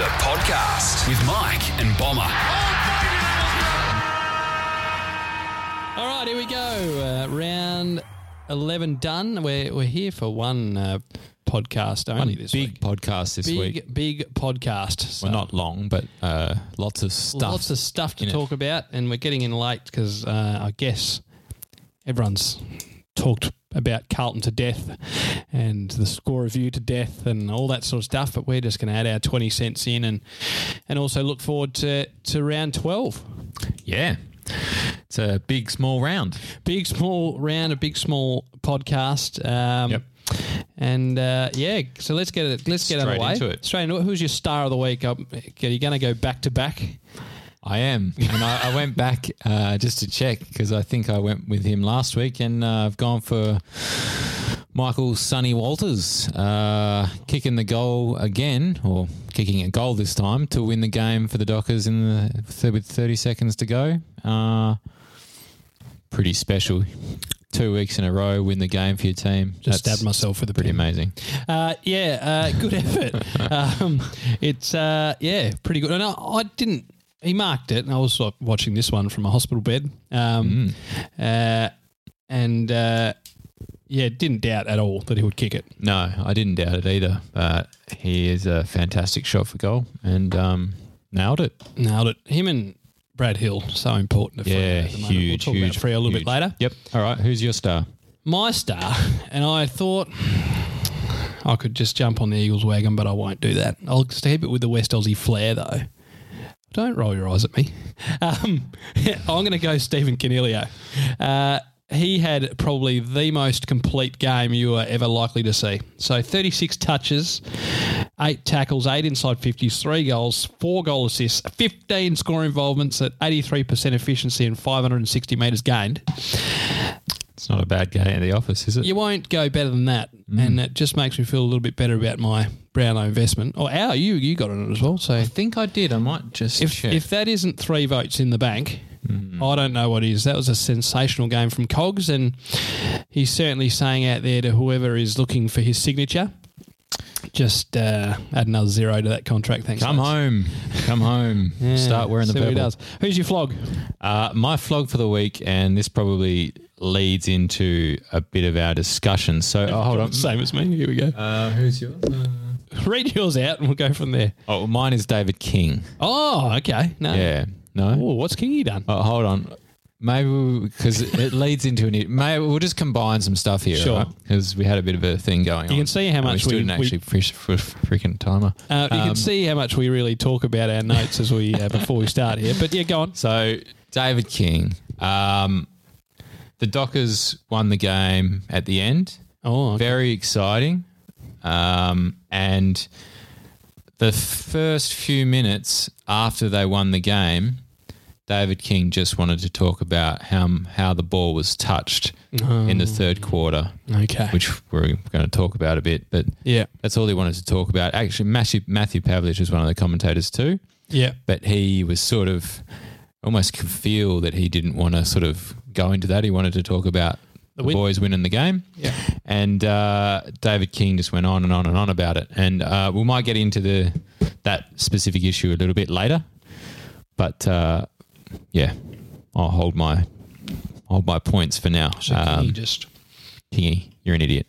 The podcast with Mike and Bomber. All right, here we go. Uh, round 11 done. We're, we're here for one uh, podcast only One this big week. podcast this big, week. big podcast. So Well, not long, but uh, lots of stuff. Lots of stuff to in it. talk about, and we're getting in late because uh, I guess everyone's talked about Carlton to death and the score review to death and all that sort of stuff. But we're just going to add our 20 cents in and, and also look forward to, to round 12. Yeah. It's a big, small round. big small round, a big small podcast. Um, Yep. And uh, yeah, so let's get it. Let's get Straight underway. into it. Straight into it. Who's your star of the week? Are you going to go back to back? I am. And I, I went back uh, just to check because I think I went with him last week and uh, I've gone for Michael Sonny Walters uh, kicking the goal again, or kicking a goal this time to win the game for the Dockers in the with 30 seconds to go. Uh, pretty special. Two weeks in a row, win the game for your team. Just That's stabbed myself with a Pretty pen. amazing. Uh, yeah, uh, good effort. um, it's uh, yeah, pretty good. And I, I didn't. He marked it, and I was like, watching this one from a hospital bed. Um, uh, and uh, yeah, didn't doubt at all that he would kick it. No, I didn't doubt it either. But he is a fantastic shot for goal and um, nailed it. Nailed it. Him and Brad Hill so important. To Yeah, at the moment. huge, We'll talk huge. about Freo a little huge. bit later. Yep. All right. Who's your star? my star, and I thought I could just jump on the Eagles wagon, but I won't do that. I'll keep it with the West Aussie flair, though. Don't roll your eyes at me. Um, I'm going to go Stephen Coniglio. Uh, he had probably the most complete game you are ever likely to see. So 36 touches, eight tackles, eight inside 50s, three goals, four goal assists, 15 score involvements at 83% efficiency and 560 metres gained. It's not a bad game in the office, is it? You won't go better than that, and it just makes me feel a little bit better about my Brownlow investment. Or our, you you got on it as well. So I think I did. I might just if check. if that isn't three votes in the bank, I don't know what is. That was a sensational game from Cogs, and he's certainly saying out there to whoever is looking for his signature, just uh, add another zero to that contract. Thanks. Come mates. home. Come home. Yeah, Start wearing the see what he purple. does. Who's your flog? Uh, my flog for the week, and this probably leads into a bit of our discussion. So, oh, hold on. Same as me. Here we go. Uh, who's yours? Read yours out, and we'll go from there. Oh, mine is David King. Oh, okay. No. Yeah. No. Oh, what's Kingy done? Oh, hold on. Maybe because it leads into an. Maybe we'll just combine some stuff here, Sure. Because we had a bit of a thing going on. You can see how And much we we- stood an we- actually fresh, for freaking timer. Uh, you Um, can see how much we really talk about our notes as we uh, before we start here. But yeah, go on. So David King, um, the Dockers won the game at the end. Oh, okay. Very exciting, um, and the first few minutes after they won the game, David King just wanted to talk about how how the ball was touched in the third quarter, okay. which we're going to talk about a bit. But yeah, that's all he wanted to talk about. Actually, Matthew, Matthew Pavlich was one of the commentators too yeah, but he was sort of almost could feel that he didn't want to sort of go into that. He wanted to talk about the, win. boys winning the game. yeah. And uh, David King just went on and on and on about it. And uh, we might get into the that specific issue a little bit later. But uh, yeah, I'll hold my hold my points for now. So Um, Kingy just. Kingy, you're an idiot.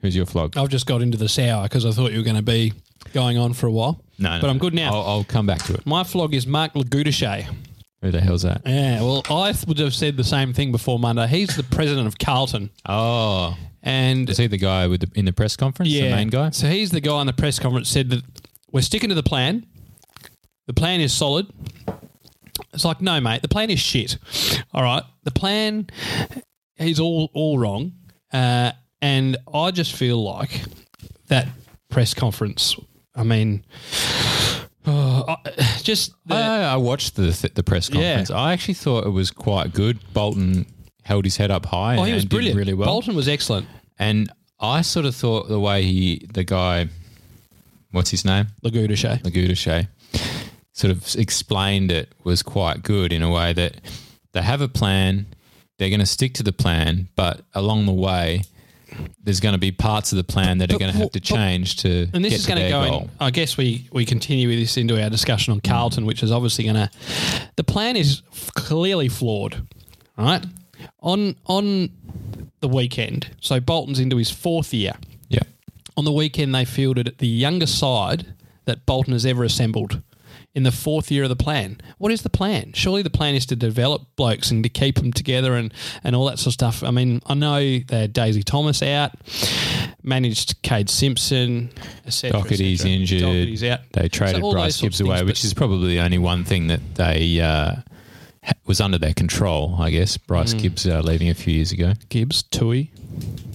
Who's your flog? I've just got into the sour because I thought you were going to be going on for a while. no, no, but I'm good now. I'll, I'll come back to it. My flog is Mark LoGiudice. Who the hell's that? Yeah, well, I would have said the same thing before Monday. He's the president of Carlton, Oh, and is he the guy with the, in the press conference? yeah, the main guy. So he's the guy on the press conference said that we're sticking to the plan. The plan is solid. It's like, no, mate, the plan is shit. All right, the plan is all all wrong, uh, and I just feel like that press conference. I mean, oh, I- just the, I, I watched the th- the press Yeah. conference. I actually thought it was quite good. Bolton held his head up high. oh, he was brilliant. really well. Bolton was excellent. And I sort of thought the way he, the guy, what's his name, LoGiudice. LoGiudice, sort of explained it was quite good in a way that they have a plan. They're going to stick to the plan, but along the way, there's going to be parts of the plan that are going to have to change to And this get is going to go in. I guess we, we continue with this into our discussion on Carlton, which is obviously going to. The plan is clearly flawed, right? On on the weekend, so Bolton's into his fourth year. Yeah. On the weekend, they fielded the youngest side that Bolton has ever assembled in the fourth year of the plan. What is the plan? Surely the plan is to develop blokes and to keep them together and, and all that sort of stuff. I mean, I know they had Daisy Thomas out, managed Cade Simpson, etc. Doherty's etc. injured. Doherty's out. They traded So Bryce Gibbs away, things, which is probably the only one thing that they uh, was under their control. I guess Bryce Mm. Gibbs uh, leaving a few years ago. Gibbs, Tuohy.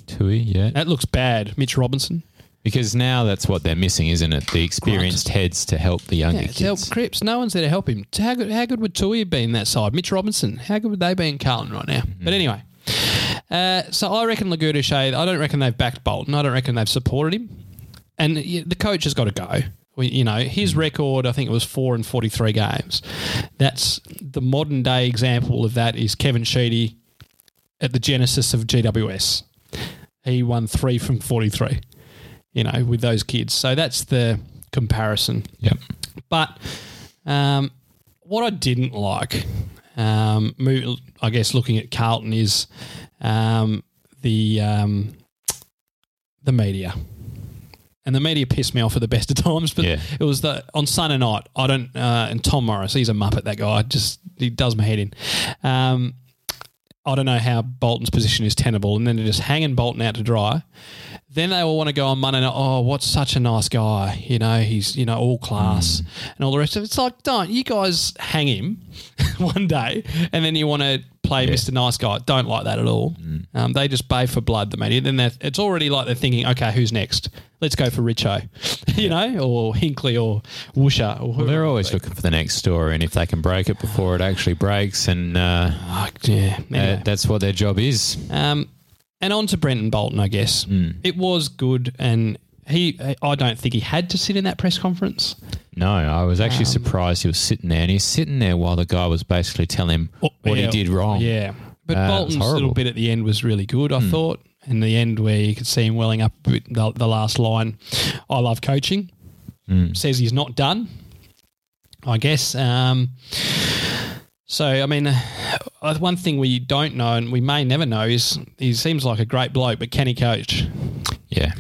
Tuohy, yeah. That looks bad. Mitch Robinson. Because now that's what they're missing, isn't it? The experienced heads to help the younger Yeah, to help kids. Cripps. No one's there to help him. How good, how good would Tuohy have been that side? Mitch Robinson. How good would they be in Carlton right now? Mm-hmm. But anyway, uh, so I reckon LoGiudice, I don't reckon they've backed Bolton. I don't reckon they've supported him. And the coach has got to go. We, you know, his Mm. record, I think it was four and 43 games. That's the modern day example of that is Kevin Sheedy at the genesis of GWS. He won three from 43, you know, with those kids. So that's the comparison. Yep. But um, what I didn't like, um, I guess, looking at Carlton is um, the um, the media. And the media pissed me off at the best of times, but Yeah. it was the on Sunday night. I don't, uh, and Tom Morris, he's a muppet. That guy just he does my head in. I don't know how Bolton's position is tenable, and then they're just hanging Bolton out to dry. Then they all want to go on Monday night. Oh, what's such a nice guy? You know, he's you know all class mm. and all the rest of it. It's like, don't you guys hang him one day, and then you want to play Mr. Nice Guy? Don't like that at all. Um, they just bay for blood. The media. Then it's already like they're thinking, okay, who's next? Let's go for Richo, you know, or Hinkley or Woosha. Or Well, they're always looking for the next story, and if they can break it before it actually breaks, and uh, Oh, yeah. uh, that's what their job is. Um, and on to Brendon Bolton, I guess. It was good, and he. I don't think he had to sit in that press conference. No, I was Um, actually surprised he was sitting there, and he's sitting there while the guy was basically telling him Oh, what yeah, he did wrong. Yeah, but Uh, Bolton's little bit at the end was really good. I thought. In the end, where you could see him welling up the, the last line, "I love coaching." Says he's not done. I guess. Um, so, I mean, uh, one thing we don't know, and we may never know, is he seems like a great bloke, but can he coach? Yeah,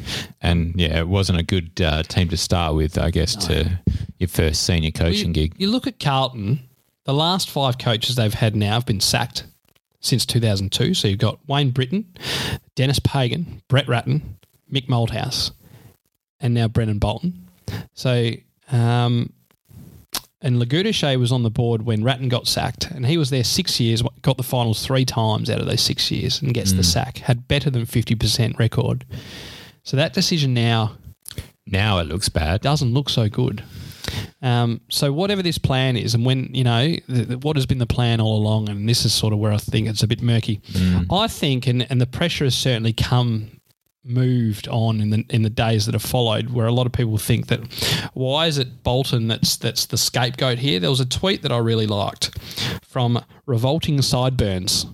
and yeah, it wasn't a good uh, team to start with, I guess, to your first senior coaching you, gig. You look at Carlton, the last five coaches they've had now have been sacked since 2002. So you've got Wayne Brittain, Denis Pagan, Brett Ratten, Mick Malthouse, and now Brendon Bolton. So, um, and LoGiudice was on the board when Ratten got sacked, and he was there six years, got the finals three times out of those six years, and gets the sack. Had better than 50% record. So that decision now Now it looks bad. doesn't look so good. Um, so whatever this plan is, and when you know the, the- what has been the plan all along, and this is sort of where I think it's a bit murky. I think, and and the pressure has certainly come moved on in the in the days that have followed, where a lot of people think that why is it Bolton that's that's the scapegoat here? There was a tweet that I really liked from Revolting Sideburns.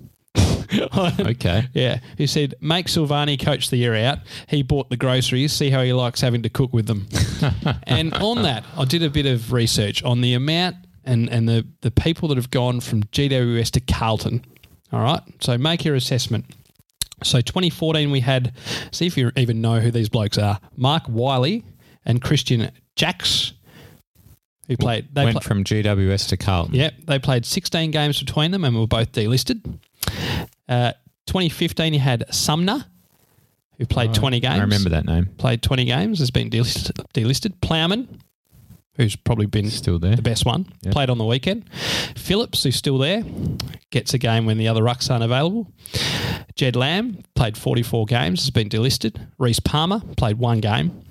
Okay. Yeah, He said, make Silvagni coach the year out. He bought the groceries, see how he likes having to cook with them. and on that, I did a bit of research on the amount and, and the, the people that have gone from GWS to Carlton. All right, so make your assessment. So 2014, we had, see if you even know who these blokes are Mark Whiley and Christian Jacks, who played. They Went pla- from GWS to Carlton. Yep, they played 16 games between them and were both delisted. Uh, 2015, you had Sumner, who played 20 games. I remember that name. Played 20 games, has been delisted. delisted. Plowman, who's probably been Still there. the best one, Yep. played on the weekend. Phillips, who's still there, gets a game when the other rucks aren't available. Jed Lamb played 44 games, has been delisted. Rhys Palmer played one game,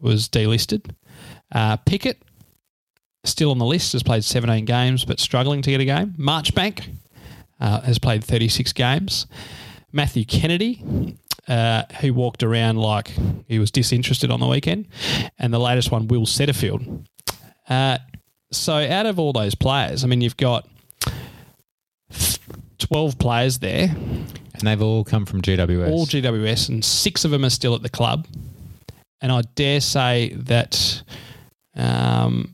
was delisted. Uh, Pickett, still on the list, has played 17 games but struggling to get a game. Marchbank uh, has played 36 games. Matthew Kennedy, uh, who walked around like he was disinterested on the weekend. And the latest one, Will Setterfield. Uh, so out of all those players, I mean, you've got 12 players there, And they've all come from GWS. all GWS, and six of them are still at the club. And I dare say that um,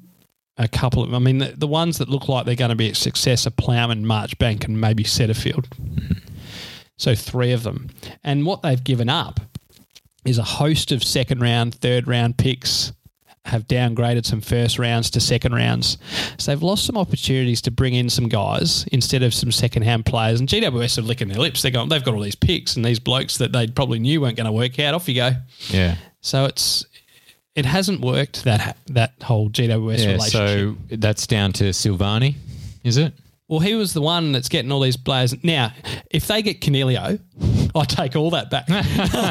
a couple of, I mean, the, the ones that look like they're going to be a success are Plowman, Marchbank, and maybe Setterfield. So three of them. And what they've given up is a host of second round, third round picks have downgraded some first rounds to second rounds. So they've lost some opportunities to bring in some guys instead of some second hand players. And GWS are licking their lips. They're going, they've got all these picks and these blokes that they probably knew weren't going to work out. Off you go. yeah. So it's it hasn't worked that that whole GWS Yeah, relationship. so that's down to Silvagni, is it? Well, he was the one that's getting all these players. Now, if they get Coniglio, I take all that back.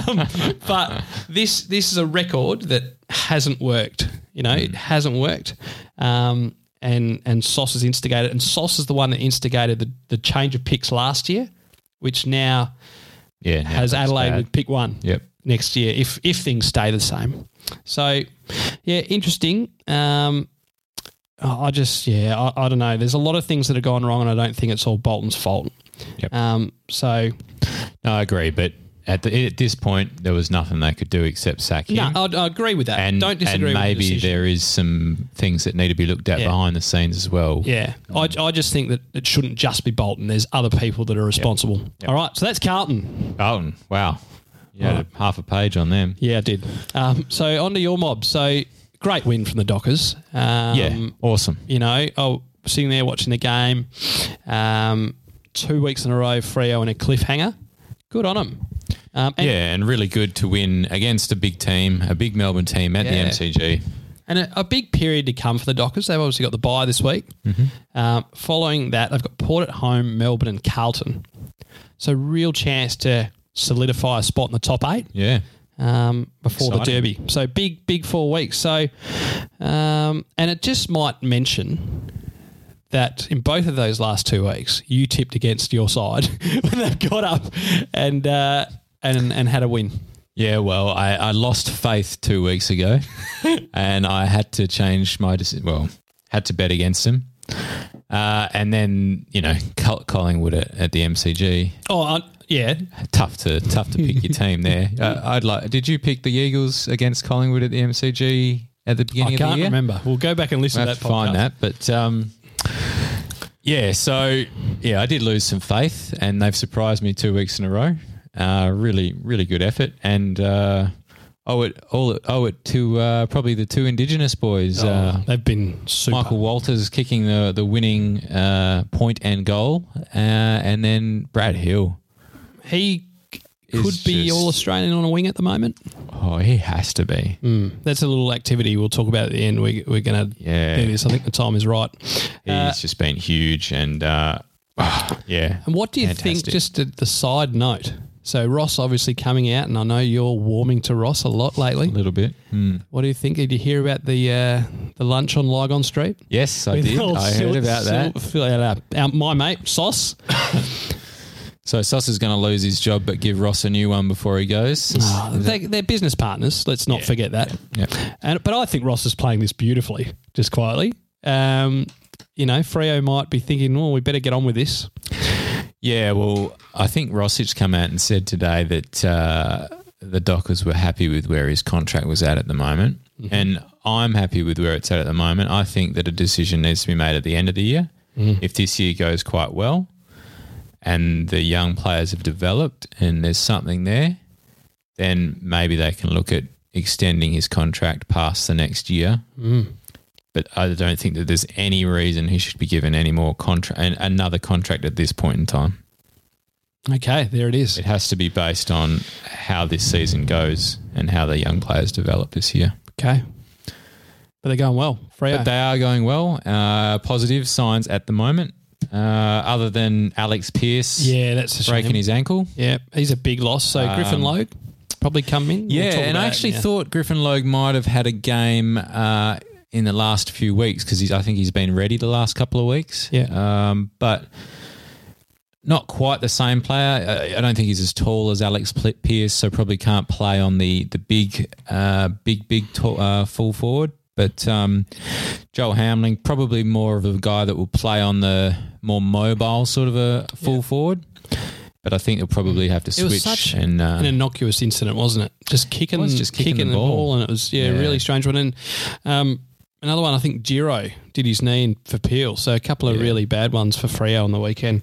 Um, but this this is a record that hasn't worked. You know, it hasn't worked. Um, and and Sauce has instigated, and Sauce is the one that instigated the, the change of picks last year, which now Yeah. no, has Adelaide bad. with pick one Yep. next year if if things stay the same. So, yeah, interesting. Um, I just yeah, I, I don't know. There's a lot of things that have gone wrong, and I don't think it's all Bolton's fault. Yep. Um, so No, I agree, but at the at this point, there was nothing they could do except sack him. no, I, agree with that. and don't disagree. and with the maybe there is some things that need to be looked at Yeah. behind the scenes as well. Yeah, I, I just think that it shouldn't just be Bolton. There's other people that are responsible. All right, so that's Carlton. Carlton, wow, you had half a page on them. Yeah, I did. Um, so on to your mob. So great win from the Dockers. Um, yeah, awesome. you know, I was sitting there watching the game, um, two weeks in a row, Freo in a cliffhanger. Good on them. Um, and, yeah, and really good to win against a big team, a big Melbourne team at Yeah. the MCG. and a, a big period to come for the Dockers. They've obviously got the bye this week. Um, following that, they've got Port at home, Melbourne, and Carlton. So real chance to solidify a spot in the top eight. Yeah, um, before the Derby. So big, big four weeks. So, um, and it just might mention that in both of those last two weeks, you tipped against your side when they've got up and uh, and and had a win. yeah. Well, I, I lost faith two weeks ago, and I had to change my decision. Well, had to bet against them. Uh, and then you know Col- Collingwood at, at the MCG, Oh, uh, yeah. tough to tough to pick your team there. Uh, I'd like. Did you pick the Eagles against Collingwood at the MCG at the beginning I of the can't remember. We'll go back and listen I to that. to find that, but um, yeah. So yeah, I did lose some faith, and they've surprised me two weeks in a row. Uh, really, really good effort, and uh, owe it all owe it to uh, probably the two Indigenous boys. Oh, uh, they've been super. Michael Walters kicking the the winning uh, point and goal, uh, and then Brad Hill. he could be just- all Australian on a wing at the moment. Oh, he has to be. Mm, that's a little activity we'll talk about at the end. We, we're going to Yeah. do this. I think the time is right. He's Uh, just been huge, and uh, yeah. And what do you think, just the side note? So Ross obviously coming out, and I know you're warming to Ross a lot lately. a little bit? Hmm. What do you think? Did you hear about the uh, the lunch on Lygon Street? Yes, I With did. I heard about that. Sil- uh, my mate Sauce. So Sauce is going to lose his job, but give Ross a new one before he goes. they, they're business partners. Let's not forget that. Yep. And but I think Ross is playing this beautifully, just quietly. Um, you know, Freo might be thinking, "Oh, we better get on with this." Yeah, well, I think Rossich come out and said today that uh, the Dockers were happy with where his contract was at at the moment, and I'm happy with where it's at at the moment. I think that a decision needs to be made at the end of the year. If this year goes quite well, and the young players have developed, and there's something there, then maybe they can look at extending his contract past the next year. But I don't think that there's any reason he should be given any more contract, and another contract at this point in time. Okay, there it is. It has to be based on how this season goes and how the young players develop this year. Okay, but they're going well. Freo. But they are going well. Uh, positive signs at the moment, uh, other than Alex Pearce yeah, that's breaking his ankle. Yeah, he's a big loss. So Griffin Um, Logue probably come in. We'll Yeah, and I actually yeah. thought Griffin Logue might have had a game uh, in the last few weeks because I think he's been ready the last couple of weeks. Yeah. um, but not quite the same player. I, I don't think he's as tall as Alex Pearce, so probably can't play on the the big, uh, big, big tall, uh, full forward But um, Joel Hamling, probably more of a guy that will play on the more mobile sort of a full forward. But I think he'll probably have to It was switch such and uh, an innocuous incident, wasn't it? Just kicking, It was just kicking kicking the the, ball. ball. and it was yeah, Yeah. a really strange one. And um, another one, I think Giro did his knee in for Peel, so a couple of Yeah. really bad ones for Freo on the weekend.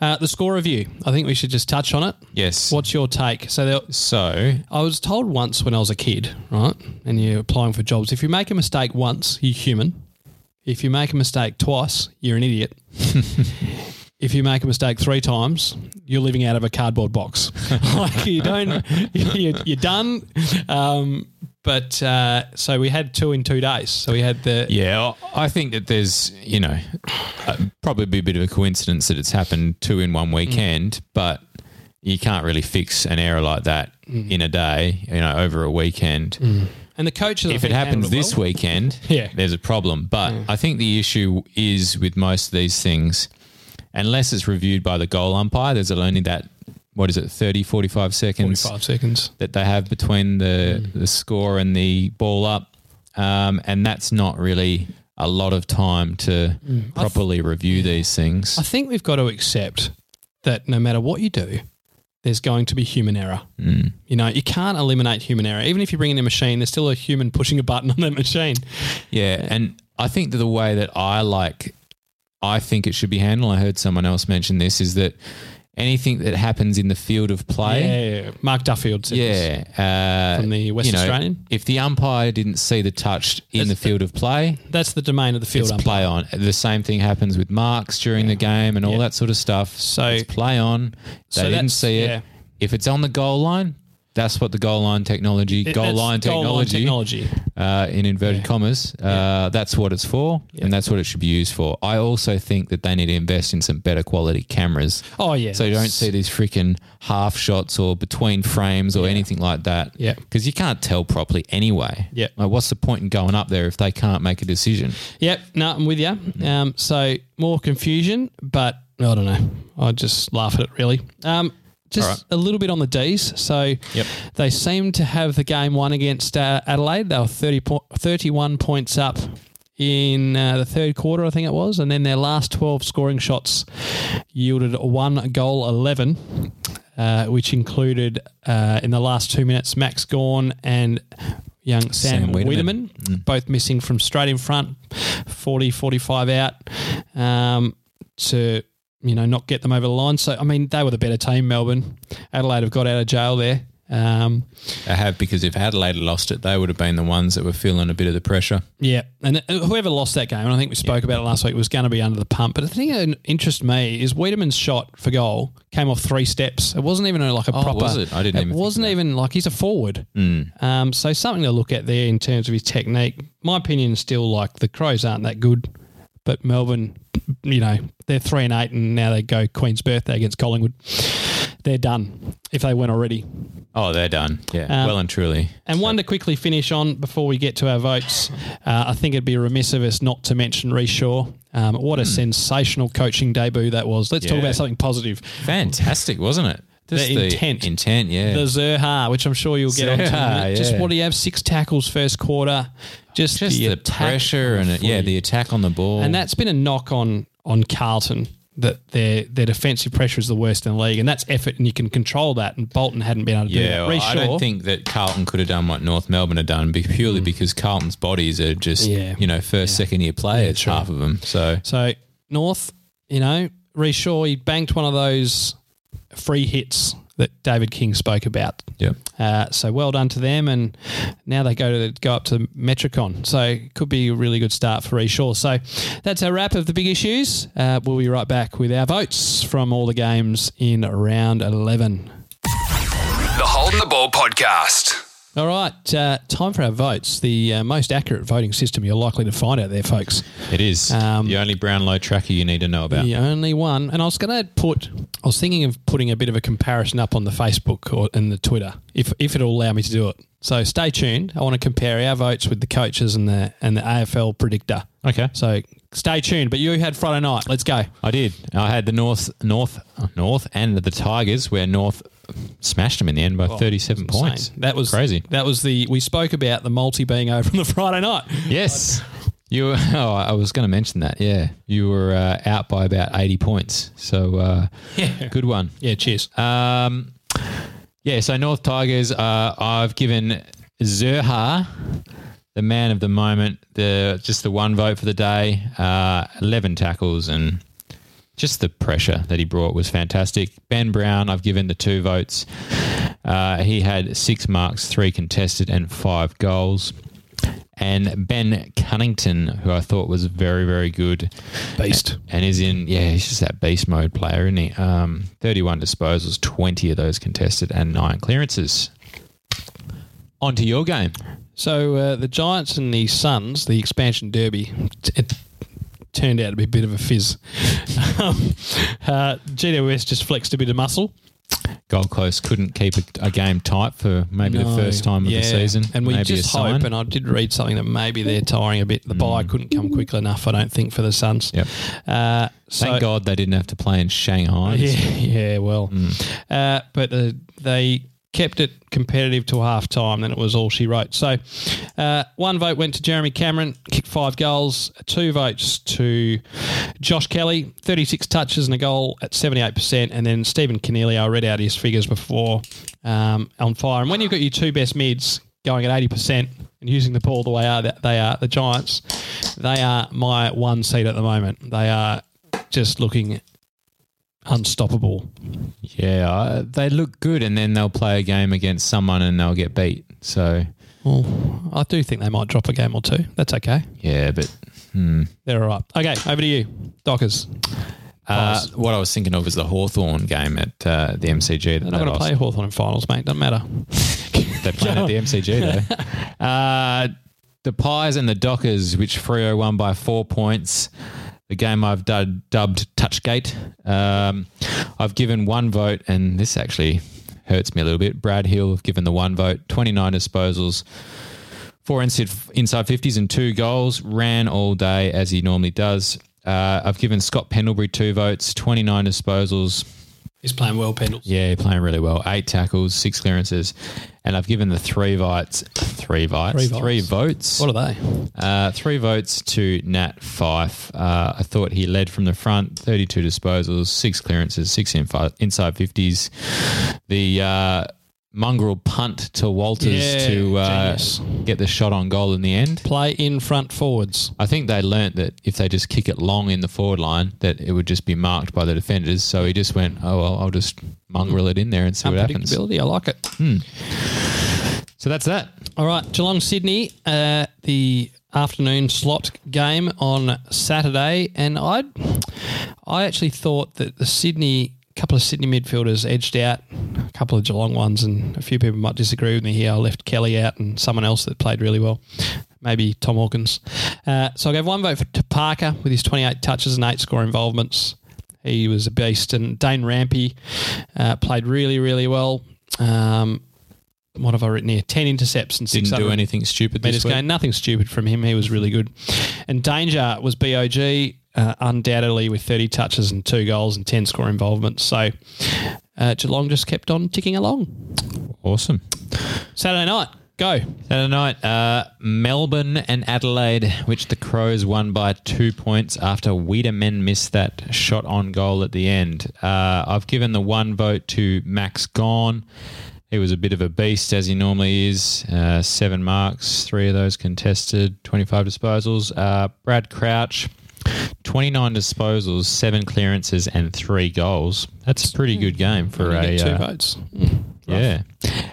Uh, the score review, I think we should just touch on it. yes. What's your take? So there, So I was told once when I was a kid, right, and you're applying for jobs, if you make a mistake once, you're human. If you make a mistake twice, you're an idiot. if you make a mistake three times, you're living out of a cardboard box. like you don't, you're, you're done. Um, but uh, so we had two in two days. So we had the Yeah, I think that there's, you know, uh, probably be a bit of a coincidence that it's happened two in one weekend, mm. but you can't really fix an error like that mm. in a day, you know, over a weekend. Mm. and the coaches. If it happens handled this well. weekend, Yeah. there's a problem. But I think the issue is with most of these things, unless it's reviewed by the goal umpire, there's only that, what is it, 30, 45 seconds forty-five seconds. that they have between the, Mm. the score and the ball up. Um, and that's not really a lot of time to properly review these things. Mm. I think we've got to accept that no matter what you do, there's going to be human error. Mm. You know, you can't eliminate human error. Even if you bring in a machine, there's still a human pushing a button on that machine. Yeah, and I think that the way that I like, I think it should be handled. I heard someone else mention this is that anything that happens in the field of play, Yeah, Mark Duffield this. yeah, uh, From the West you know, Australian? If the umpire didn't see the touch in the That's- field of play, That's the domain of the field play on. The same thing happens with marks during the game and all Yeah. that sort of stuff. So- it's play on. They So didn't see it. yeah. If it's on the goal line, that's what the goal line technology, It- goal line goal line technology, technology. uh, in inverted Yeah. commas, uh, that's what it's for, Yeah. and that's what it should be used for. I also think that they need to invest in some better quality cameras. Oh yeah. So you don't see these freaking half shots or between frames or anything like that. Yeah. Because you can't tell properly anyway. Yeah. Like, what's the point in going up there if they can't make a decision? Yep. No, I'm with you. Um, so more confusion, but I don't know. I just laugh at it really. Um, just right. a little bit on the D's. So Yep. they seem to have the game won against uh, Adelaide. They were 30 po- 31 points up in uh, the third quarter, I think it was. And then their last 12 scoring shots yielded one goal 11, uh, which included uh, in the last two minutes Max Gawn and young Sam, Sam Weideman, Weideman. both missing from straight in front, 40, 45 out um, to, you know, not get them over the line. So, I mean, they were the better team, Melbourne. Adelaide have got out of jail there. Um, They have because if Adelaide had lost it, they would have been the ones that were feeling a bit of the pressure. yeah, and whoever lost that game, and I think we spoke about it last week, was going to be under the pump. But the thing that interests me is Weideman's shot for goal came off three steps. It wasn't even a, like a Oh, proper. was it? I didn't even think wasn't even like he's a forward. Um, so something to look at there in terms of his technique. My opinion is still like the Crows aren't that good, but Melbourne, you know, they're three and eight, and now they go Queen's birthday against Collingwood. They're done if they went already. Oh, they're done. Yeah, Um, well and truly. And one to quickly finish on before we get to our votes, uh, I think it'd be remiss of us not to mention Rhyce Shaw. Um, what a sensational coaching debut that was. Let's talk Hmm. About something positive. Fantastic, wasn't it? Just The intent. Intent, yeah. The Zurhaar, which I'm sure you'll get onto. Zurhaar, minute. Just what do you have? Six tackles first quarter. Just, Just the, attack pressure and it, yeah, the attack on the ball. and that's been a knock on on Carlton that their their defensive pressure is the worst in the league, and that's effort, and you can control that. And Bolton hadn't been able to do yeah, that. well, I don't think that Carlton could have done what North Melbourne had done purely hmm. because Carlton's bodies are just, Yeah. you know, first, second year players, half of them. So, So North, you know, Rhyce Shaw, he banked one of those free hits that David King spoke about. yeah. Uh, so well done to them, and now they go to go up to Metricon. So it could be a really good start for Rhyce Shaw. So that's our wrap of the big issues. Uh, we'll be right back with our votes from all the games in round eleven. The Holding the Ball podcast. All right, uh, time for our votes. The uh, most accurate voting system you're likely to find out there, folks. It is Um, the only Brownlow tracker you need to know about. The only one, and I was going to put, I was thinking of putting a bit of a comparison up on the Facebook or in the Twitter, if if it'll allow me to do it. So stay tuned. I want to compare our votes with the coaches and the and the AFL predictor. Okay. So stay tuned. But you had Friday night. Let's go. I did. I had the North, North, North, and the Tigers, where North smashed them in the end by 37 Insane. points. That was crazy. That was the we spoke about the multi being over on the Friday night. Yes. You were, oh, I was going to mention that. Yeah. You were uh, out by about 80 points. So, uh, Yeah. good one. Yeah, cheers. Um, yeah, so North Tigers, uh, I've given Zurhaar, the man of the moment, the just the one vote for the day, uh, 11 tackles, and just the pressure that he brought was fantastic. Ben Brown, I've given the two votes. Uh, he had six marks, three contested, and five goals. And Ben Cunnington, who I thought was very, very good Beast. and is in yeah he's just that beast mode player isn't he um, 31 disposals 20 of those contested and 9 clearances on to your game So uh, the Giants and the Suns, the expansion derby, t- turned out to be a bit of a fizz. um, uh, GWS just flexed a bit of muscle. Gold Coast couldn't keep a, a game tight for maybe the first time of yeah. the season And we maybe just sign. hope, and I did read something that maybe they're tiring a bit. The buy couldn't come quickly enough, I don't think, for the Suns. Mm. Yep. Uh, so, thank God they didn't have to play in Shanghai Yeah, yeah, well. Uh, but uh, they kept it competitive till half time, then it was all she wrote. So uh, one vote went to Jeremy Cameron, kicked five goals, two votes to Josh Kelly, 36 touches and a goal at 78%, and then Stephen Coniglio, I read out his figures before, um, on fire. And when you've got your two best mids going at 80% and using the ball the way are they are, the Giants, they are my one seed at the moment. They are just looking unstoppable. yeah they look good and then they'll play a game against someone and they'll get beat so Well, I do think they might drop a game or two. That's okay. yeah but hmm. They're all right. Okay, over to you, Dockers. uh, what I was thinking of was the Hawthorn game at uh, the MCG that They're not going to play Hawthorn in finals, mate. Doesn't matter. They're playing at the MCG though. Uh, the Pies and the Dockers, which Freo won by four points. The game I've dud- dubbed Touchgate. Um, I've given one vote, and this actually hurts me a little bit. Brad Hill have given the one vote, 29 disposals, four inside, inside 50s and two goals. Ran all day as he normally does. Uh, I've given Scott Pendlebury two votes, 29 disposals, He's playing well, Pendles. yeah, playing really well. Eight tackles, six clearances, and I've given the three votes, three votes, Three three, votes. What are they? uh, three votes to Nat Fyfe. Uh, I thought he led from the front, thirty-two disposals, six clearances, six infi- inside fifties. The uh, mongrel punt to Walters Yeah, to uh, get the shot on goal in the end. Play in front forwards. I think they learnt that if they just kick it long in the forward line, that it would just be marked by the defenders. So he just went, "Oh well, I'll just mongrel it in there and see what happens." I like it. So that's that. All right, Geelong Sydney, uh, the afternoon slot game on Saturday, and I, I actually thought that the Sydney couple of Sydney midfielders edged out a couple of Geelong ones, and a few people might disagree with me here. I left Kelly out and someone else that played really well, maybe Tom Hawkins. Uh, so I gave one vote for, to Parker with his 28 touches and eight score involvements. He was a beast, and Dane Rampe uh, played really, really well. Um, what have I written here? 10 intercepts and Didn't do anything stupid meters this week. gained. Nothing stupid from him. He was really good. And Danger was BOG, uh, undoubtedly with 30 touches and two goals and 10 score involvements. So uh, Geelong just kept on ticking along. Awesome. Saturday night, go. Saturday night, uh, Melbourne and Adelaide, which the Crows won by two points after Weideman missed that shot on goal at the end. Uh, I've given the one vote to Max Gawn. He was a bit of a beast as he normally is. Uh, seven marks, three of those contested, 25 disposals. Uh, Brad Crouch, 29 disposals, seven clearances, and three goals. That's a pretty good game for a two uh, votes. Mm. yeah.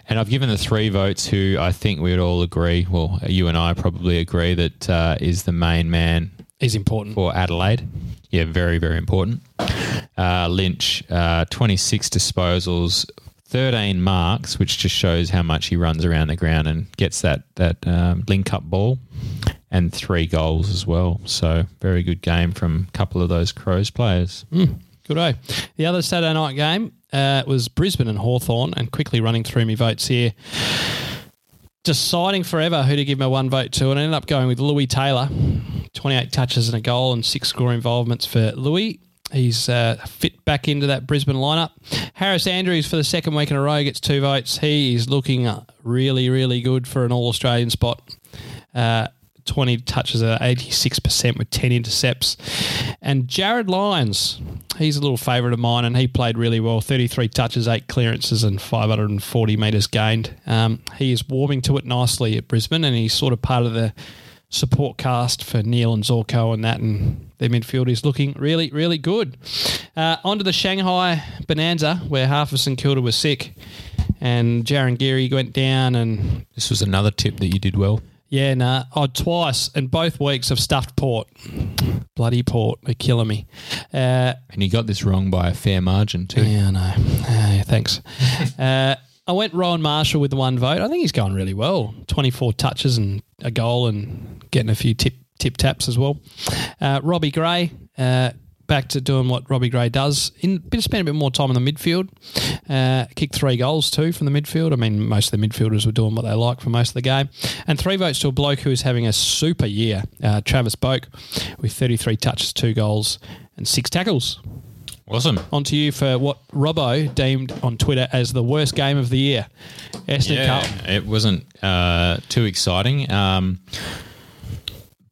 And I've given the three votes who I think we would all agree, well, you and I probably agree that uh, is the main man Is important. for Adelaide. Yeah, very, very important. Uh, Lynch, uh, 26 disposals, 13 marks, which just shows how much he runs around the ground and gets that, that um, link up ball, and three goals as well. So, very good game from a couple of those Crows players. Good day. The other Saturday night game uh, was Brisbane and Hawthorn, and quickly running through my votes here. Deciding forever who to give my one vote to, and I ended up going with Lewis Taylor. 28 touches and a goal and six score involvements for Lewis. He's uh, fit back into that Brisbane lineup. Harris Andrews for the second week in a row gets two votes. He is looking really, really good for an All Australian spot. Uh, 20 touches at 86% with 10 intercepts. And Jarryd Lyons, he's a little favourite of mine and he played really well 33 touches, 8 clearances, and 540 metres gained. Um, he is warming to it nicely at Brisbane and he's sort of part of the support cast for Neale and Zorko and that, and their midfield is looking really, really good. Uh, on to the Shanghai Bonanza, where half of St Kilda was sick, and Jarryn Geary went down, and This was another tip that you did well. yeah, nah, oh, twice, and both weeks I've stuffed Port. Bloody Port, they're killing me. Uh, And you got this wrong by a fair margin too. yeah, I know. Uh, yeah, thanks. uh, I went Rowan Marshall with one vote. I think he's going really well. 24 touches and a goal and getting a few tip tip taps as well. Uh, Robbie Gray, uh, back to doing what Robbie Gray does. In spent a bit more time in the midfield. Uh, kicked three goals too from the midfield. I mean, most of the midfielders were doing what they like for most of the game. And three votes to a bloke who is having a super year, uh, Travis Boak, with 33 touches, two goals, and six tackles Awesome. on to you for what Robbo deemed on Twitter as the worst game of the year. Essendon Yeah, Carlton. it wasn't uh, too exciting. Um,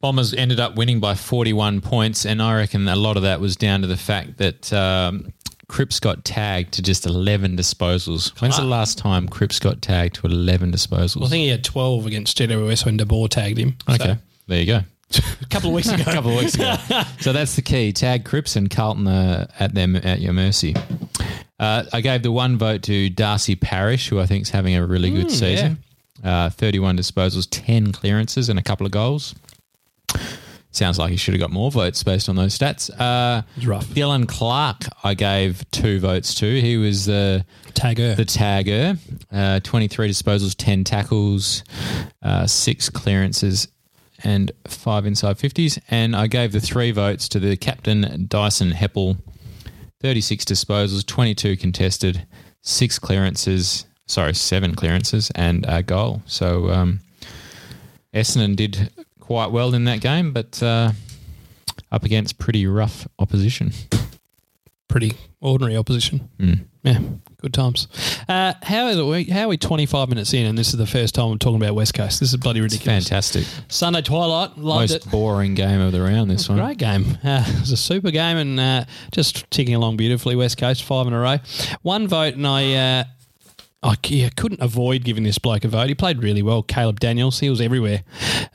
Bombers ended up winning by 41 points, and I reckon a lot of that was down to the fact that um, Cripps got tagged to just 11 disposals. When's the last time Cripps got tagged to 11 disposals? Well, I think he had 12 against GWS when De Boer tagged him. So, okay, there you go. A couple of weeks ago. a couple of weeks ago. so that's the key. Tag Cripps and Carlton are at them at your mercy. Uh, I gave the one vote to Darcy Parish, who I think is having a really good season. Uh, 31 disposals, 10 clearances, and a couple of goals. Sounds like he should have got more votes based on those stats. Uh, rough. Dylan Clarke, I gave two votes to. He was the Tagger. the tagger. Uh, 23 disposals, 10 tackles, uh, six clearances, and five inside 50s. And I gave the three votes to the captain, Dyson Heppell. 36 disposals, 22 contested, six clearances, sorry, seven clearances, and a goal. So um, Essendon did quite well in that game, but uh, up against pretty rough opposition. Pretty ordinary opposition. Mm. Yeah, good times. Uh, how is it? we- How are we 25 minutes in and this is the first time I'm talking about West Coast? This is bloody It's ridiculous. fantastic. Sunday Twilight, loved Most it. boring game of the round, this one. Great game. Uh, it was a super game and uh, just ticking along beautifully. West Coast, five in a row. One vote, and I, uh, I yeah, couldn't avoid giving this bloke a vote. He played really well. Caleb Daniels, he was everywhere.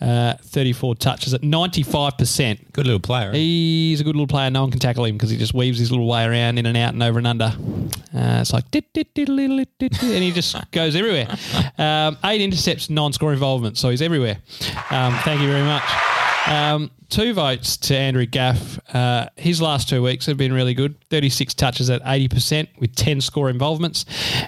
Uh, 34 touches at 95%. Good little player. He's a good little player. No one can tackle him because he just weaves his little way around in and out and over and under. Uh, it's like and he just goes everywhere. Um, eight intercepts, non-score involvement, so he's everywhere. Um, thank you very much. Um, two votes to Andrew Gaff. Uh, his last two weeks have been really good. 36 touches at 80% with 10 score involvements.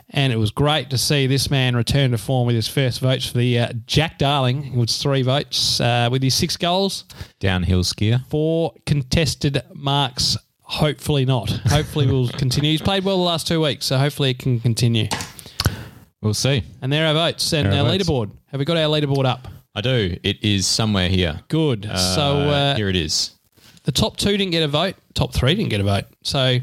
And it was great to see this man return to form with his first votes for the uh, Jack Darling, with three votes uh, with his six goals Downhill skier. four contested marks. Hopefully not. Hopefully we'll continue. He's played well the last two weeks, so hopefully it can continue. We'll see. And there are our votes and There our votes. leaderboard. Have we got our leaderboard up? I do. It is somewhere here. Good. so uh, here it is. the top two didn't get a vote. Top three didn't get a vote. So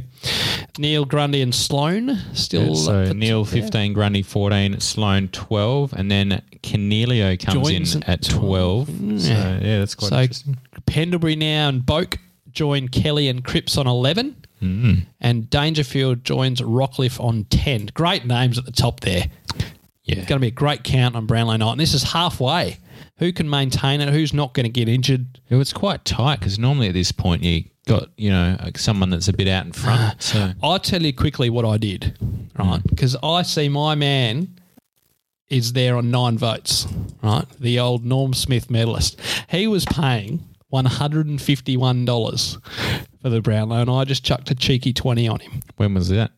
Neale Grundy and Sloan still. so at Neale there. 15, Grundy 14, Sloan 12, and then Coniglio comes Joins in at at 12. So, yeah, that's quite So interesting. Pendlebury now and Boak join Kelly and Cripps on 11. Mm. And Dangerfield joins Rockliff on 10. Great names at the top there. Yeah. Going to be a great count on Brownlow night. And this is halfway. Who can maintain it? Who's not going to get injured? It was quite tight because normally at this point you got, you know, like someone that's a bit out in front. So I'll tell you quickly what I did, right? Mm. Because I see my man is there on nine votes, right? The old Norm Smith medalist. He was paying $151 for the Brownlow, and I just chucked a cheeky 20 on him when was that?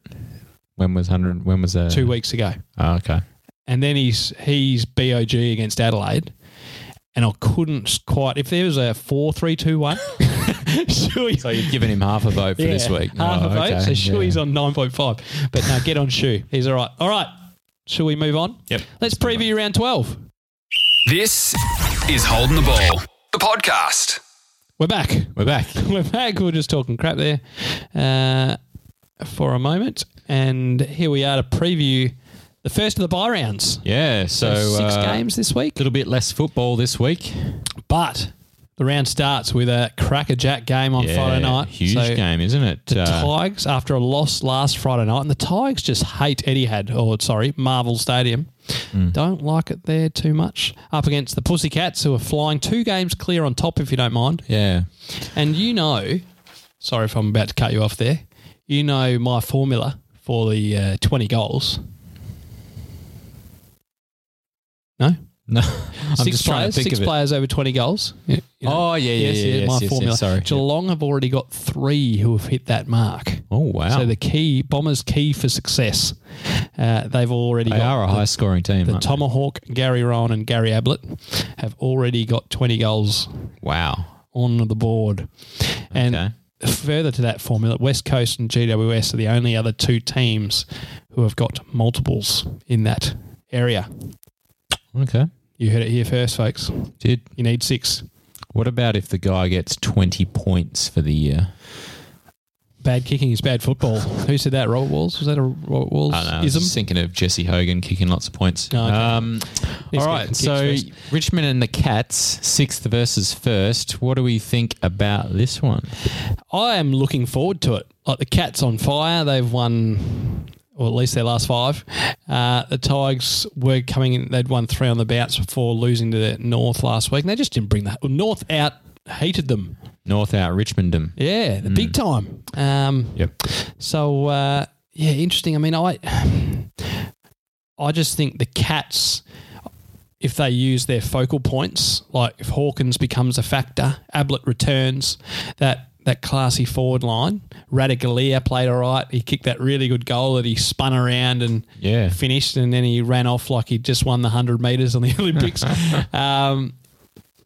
When was 100? When was that? two weeks ago. Oh, okay. And then he's he's BOG against Adelaide, and I couldn't quite. If there was a four, three, two, one, Shuey, So you've given him half a vote for this week. half Oh, a vote. okay. So Shuey's Yeah. on nine point five. But now get on Shu. He's all right. All right. Shall we move on? Yep. Let's preview round twelve. This is Holding the Ball, the podcast. We're back. We're back. We're back. We're just talking crap there. Uh, for a moment, and here we are to preview the first of the bye rounds. Yeah, so six uh, games this week, A little bit less football this week. but the round starts with a crackerjack game on Yeah, Friday night. Huge So game, isn't it? The Uh, Tigers, after a loss last Friday night, and the Tigers just hate Etihad, or sorry, Marvel Stadium. Hmm. Don't like it there too much. Up against the Pussycats, who are flying two games clear on top, if you don't mind. yeah. And you know, sorry if I'm about to cut you off there. You know my formula for the uh, 20 goals. No, No, I'm six just trying players, to think six of it. players over 20 goals. Yeah, you know. Oh, yeah, yeah, Yes, yeah, yes, my yes, yes, formula. sorry. Geelong have already got three who have hit that mark. Oh, wow. So the key Bombers' key for success. Uh, they've already they got are a the, high scoring team. the aren't they? Tomahawk, Gary Rohan, and Gary Ablett have already got 20 goals Wow. on the board. And Okay. further to that formula, West Coast and GWS are the only other two teams who have got multiples in that area. Okay. You heard it here first, folks. Did You need six. what about if the guy gets 20 points for the year? Bad kicking is bad football. Who said that? Robert Walls? Was that a Robert Walls I don't know. I was just thinking of Jesse Hogan kicking lots of points. Oh, okay. um, all right. So first. Richmond and the Cats, sixth versus first. What do we think about this one? I am looking forward to it. Like the Cats on fire, they've won, or at least their last five. Uh, the Tigers were coming in; they'd won three on the bounce before losing to the North last week, and they just didn't bring the North out. Hated them, North out Richmondum. yeah, the big time. Um, Yep. so uh, yeah, interesting. I mean, I I just think the Cats, if they use their focal points, like if Hawkins becomes a factor, Ablett returns, that that classy forward line. Radicalier played all right. He kicked that really good goal that he spun around and Yeah. finished, and then he ran off like he just won the hundred meters on the Olympics. um,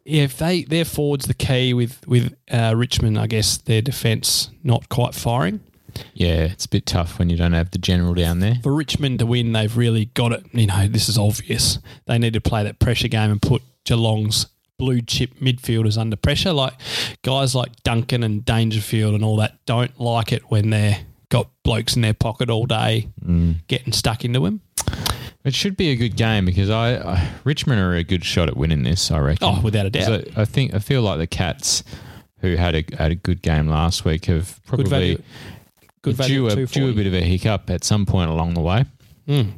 if they their forwards the key with with uh, Richmond, I guess their defence not quite firing. Yeah, it's a bit tough when you don't have the general down there. For Richmond to win, they've really got it. You know, this is obvious. They need to play that pressure game and put Geelong's blue chip midfielders under pressure. Like guys like Duncan and Dangerfield and all that don't like it when they're got blokes in their pocket all day getting stuck into him. It should be a good game because I, I Richmond are a good shot at winning this. I reckon. Oh, without a doubt. I, I think I feel like the Cats, who had a had a good game last week, have probably. Good value. due, a, due a bit of a hiccup at some point along the way. Mm.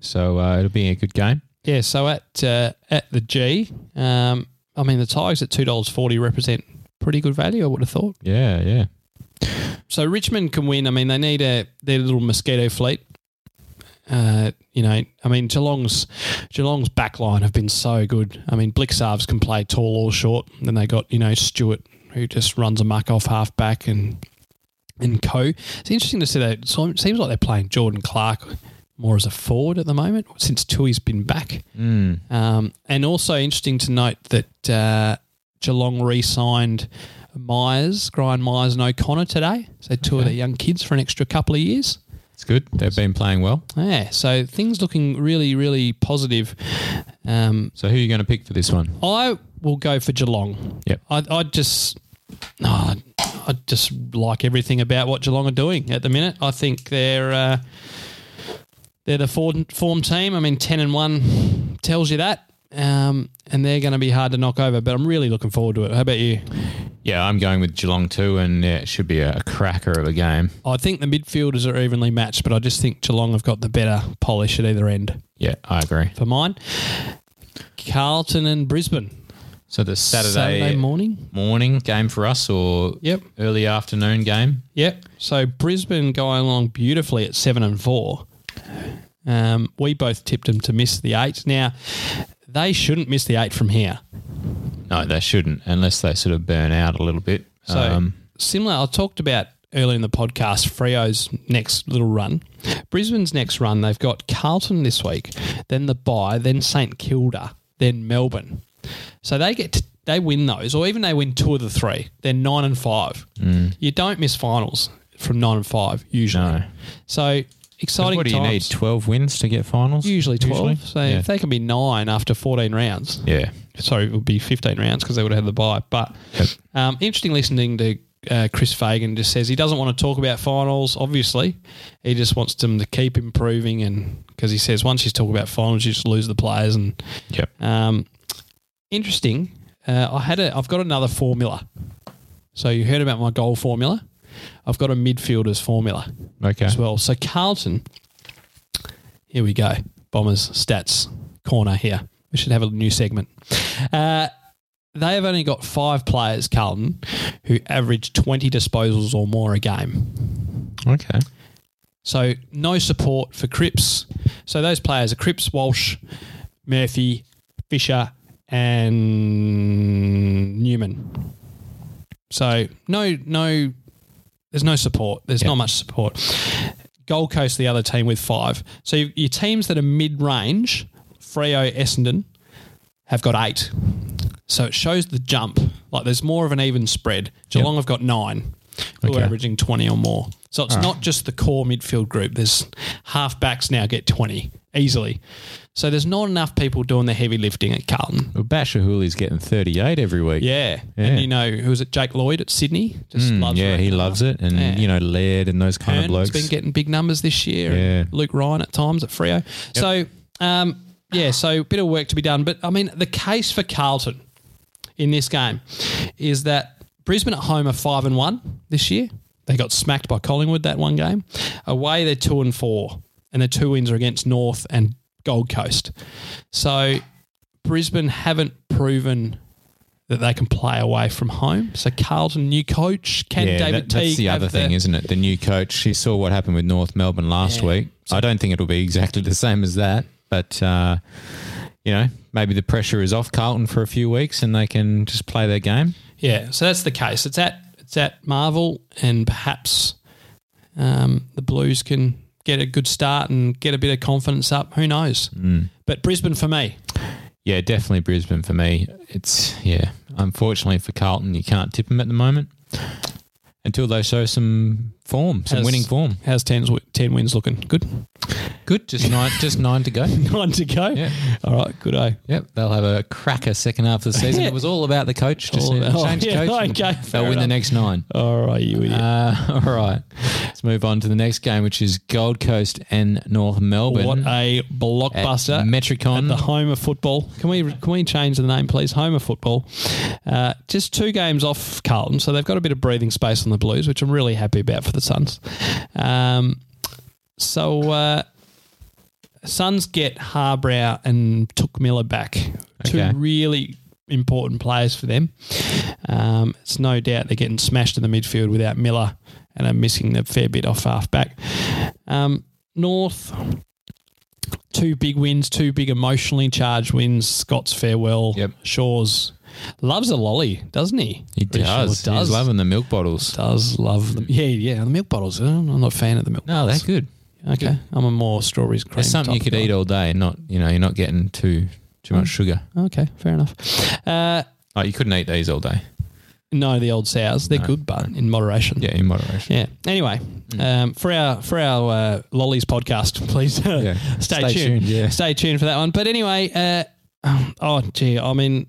So uh, it'll be a good game. Yeah, so at uh, at the G, um, I mean the Tigers at two dollars forty represent pretty good value. I would have thought. Yeah, yeah. So Richmond can win. I mean they need a their little mosquito fleet. Uh, you know, I mean Geelong's Geelong's backline have been so good. I mean Blicavs can play tall or short. Then they got you know Stewart who just runs a muck off half back and and co. It's interesting to see that. It seems like they're playing Jordan Clark more as a forward at the moment since Tuohy's been back. Mm. Um, and also interesting to note that uh, Geelong re-signed Miers, Gryan Miers and O'Connor today. So two of Okay. their young kids for an extra couple of years. It's good. They've been playing well. Yeah, so things looking really, really positive. Um, So who are you going to pick for this one? I will go for Geelong. Yep. I, I just, no, I just like everything about what Geelong are doing at the minute. I think they're uh, they're the form, form team. I mean, ten and one tells you that, um, and they're going to be hard to knock over. But I'm really looking forward to it. How about you? Yeah, I'm going with Geelong too, and yeah, it should be a, cracker of a game. I think the midfielders are evenly matched, but I just think Geelong have got the better polish at either end. Yeah, I agree. For mine, Carlton and Brisbane. So the Saturday, morning. morning game for us, or Yep. early afternoon game. Yep. So Brisbane going along beautifully at seven and four. Um, we both tipped them to miss the eight. Now they shouldn't miss the eight from here. No, they shouldn't, unless they sort of burn out a little bit. So um, similar. I talked about earlier in the podcast Freo's next little run. Brisbane's next run. They've got Carlton this week, then the bye, then St Kilda, then Melbourne. So they get to, they win those, or even they win two of the three. They're nine and five. You don't miss finals from nine and five usually. No. So exciting. what do you need? Twelve wins to get finals. Usually 12. So yeah. if they can be nine after 14 rounds, yeah. sorry, it would be 15 rounds because they would have had the bye. But Yep. um, interesting listening to uh, Chris Fagan just says he doesn't want to talk about finals. Obviously, he just wants them to keep improving, and because he says once you talk about finals, you just lose the players. And Yep. um, interesting. Uh, I had a. I've got another formula. So you heard about my goal formula. I've got a midfielders formula Okay. as well. So Carlton, here we go. Bombers stats corner here. We should have a new segment. Uh, they have only got five players, Carlton, who average 20 disposals or more a game. Okay. So no support for Cripps. So those players are Cripps, Walsh, Murphy, Fisher, and Newman. So no, no, there's no support. There's Yeah. not much support. Gold Coast, the other team with five. So your- your teams that are mid-range, Freo, Essendon, have got eight. So it shows the jump. Like there's more of an even spread. Geelong have got nine, who Okay. are averaging 20 or more. So it's not just the core midfield group. There's half backs now get 20 easily. So there's not enough people doing the heavy lifting at Carlton. Well, Bachar Houli's getting 38 every week. Yeah. Yeah. And you know, who was it? Jake Lloyd at Sydney? Just Mm, loves yeah, he loves it. And, Yeah. you know, Laird and those kind of blokes. been getting big numbers this year. Yeah. Luke Ryan at times at Freo. So, um, yeah, so a bit of work to be done. But I mean, the case for Carlton in this game is that Brisbane at home are five and one this year. They got smacked by Collingwood that one game. Away they're two and four, and the two wins are against North and Gold Coast. So Brisbane haven't proven that they can play away from home. So Carlton, new coach, can yeah, David that- that's the other thing, isn't it? The new coach. You saw what happened with North Melbourne last Yeah. week. I don't think it'll be exactly the same as that, but uh, you know, maybe the pressure is off Carlton for a few weeks and they can just play their game. Yeah, so that's the case. It's at it's at Marvel, and perhaps um, the Blues can get a good start and get a bit of confidence up. Who knows? Mm. But Brisbane for me. Yeah, definitely Brisbane for me. It's yeah. Unfortunately for Carlton, you can't tip them at the moment until they show some form, some How's- winning form. How's 10, 10 wins looking? Good. Good, just nine, just nine to go. Nine to go. Yeah. All right. Good. Eh? Yep, they'll have a cracker second half of the season. It was all about the coach. Just All need to about- change oh, yeah, coach. and okay, fair they'll win the enough. next nine. All right. You idiot. Uh, all right. Let's move on to the next game, which is Gold Coast and North Melbourne. what a at blockbuster! Metricon. at the home of football. Can we can we change the name, please? Home of football. Uh, just two games off Carlton, so they've got a bit of breathing space on the Blues, which I'm really happy about for the Suns. Um, so uh, Suns get Harbrow and Touk Miller back, two really important players for them. Um, it's no doubt they're getting smashed in the midfield without Miller, and are missing a fair bit off half back. Um, North two big wins, two big emotionally charged wins. Scott's farewell. Yep. Shaw's loves a lolly, doesn't he? He Pretty sure does. does. He's loving the milk bottles. Does love them. Yeah, yeah. The milk bottles. I'm not a fan of the milk. No, they're bottles. good. Okay, I'm a more strawberries cream. It's something you type could guy. eat all day. And not you know, you're not getting too too much sugar. Okay, fair enough. Uh, Oh, you couldn't eat these all day. no, the old sours. They're No. good, but in moderation. Yeah, in moderation. Yeah. Anyway, um, for our for our uh, lollies podcast, please uh, Yeah. stay, Stay tuned. tuned, yeah. Stay tuned for that one. But anyway, uh, um, oh gee, I mean,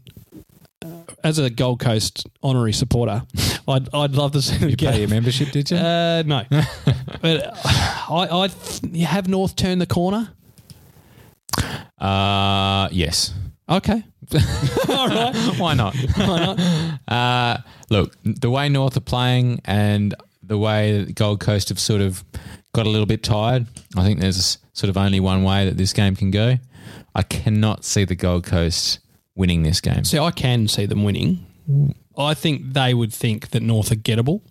as a Gold Coast honorary supporter, I'd I'd love to see them You get- pay your membership, did you? Uh, no, but I I have North turn the corner. Uh yes. Okay, all right. Why not? Why not? Uh, look, the way North are playing and the way Gold Coast have sort of got a little bit tired, I think there's sort of only one way that this game can go. I cannot see the Gold Coast winning this game. See, I can see them winning. I think they would think that North are gettable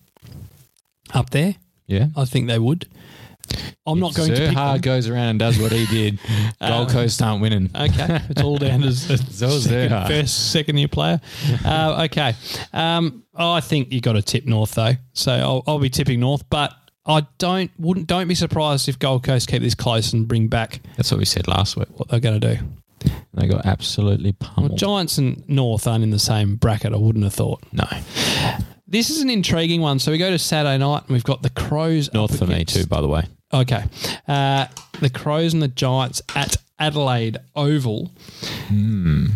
up there. Yeah. I think they would. I'm not going to pick goes around and does what he did. Gold Coast aren't winning. Okay, it's all down to second, first, second year player. Uh, okay, um, I think you got to tip North though, so I'll, I'll be tipping North. But I don't wouldn't don't be surprised if Gold Coast keep this close and bring back That's what we said last week. what they're going to do. They got absolutely Well, pummeled. Giants and North aren't in the same bracket. I wouldn't have thought. no, This is an intriguing one. So we go to Saturday night and we've got the Crows. North for me too, by the way. Okay. Uh, the Crows and the Giants at Adelaide Oval. Hmm.